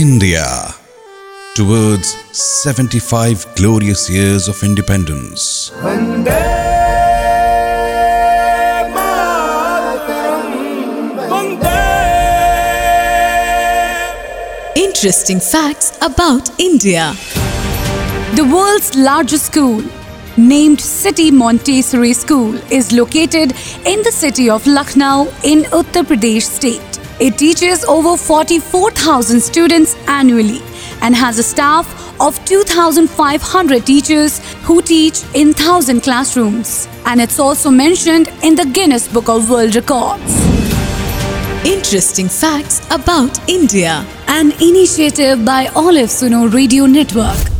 India towards 75 glorious years of independence. Interesting facts about India. The world's largest school, named City Montessori School, is located in the city of Lucknow in Uttar Pradesh state. It teaches over 44,000 students annually and has a staff of 2,500 teachers who teach in 1,000 classrooms. And it's also mentioned in the Guinness Book of World Records. Interesting facts about India. An initiative by Olive Suno Radio Network.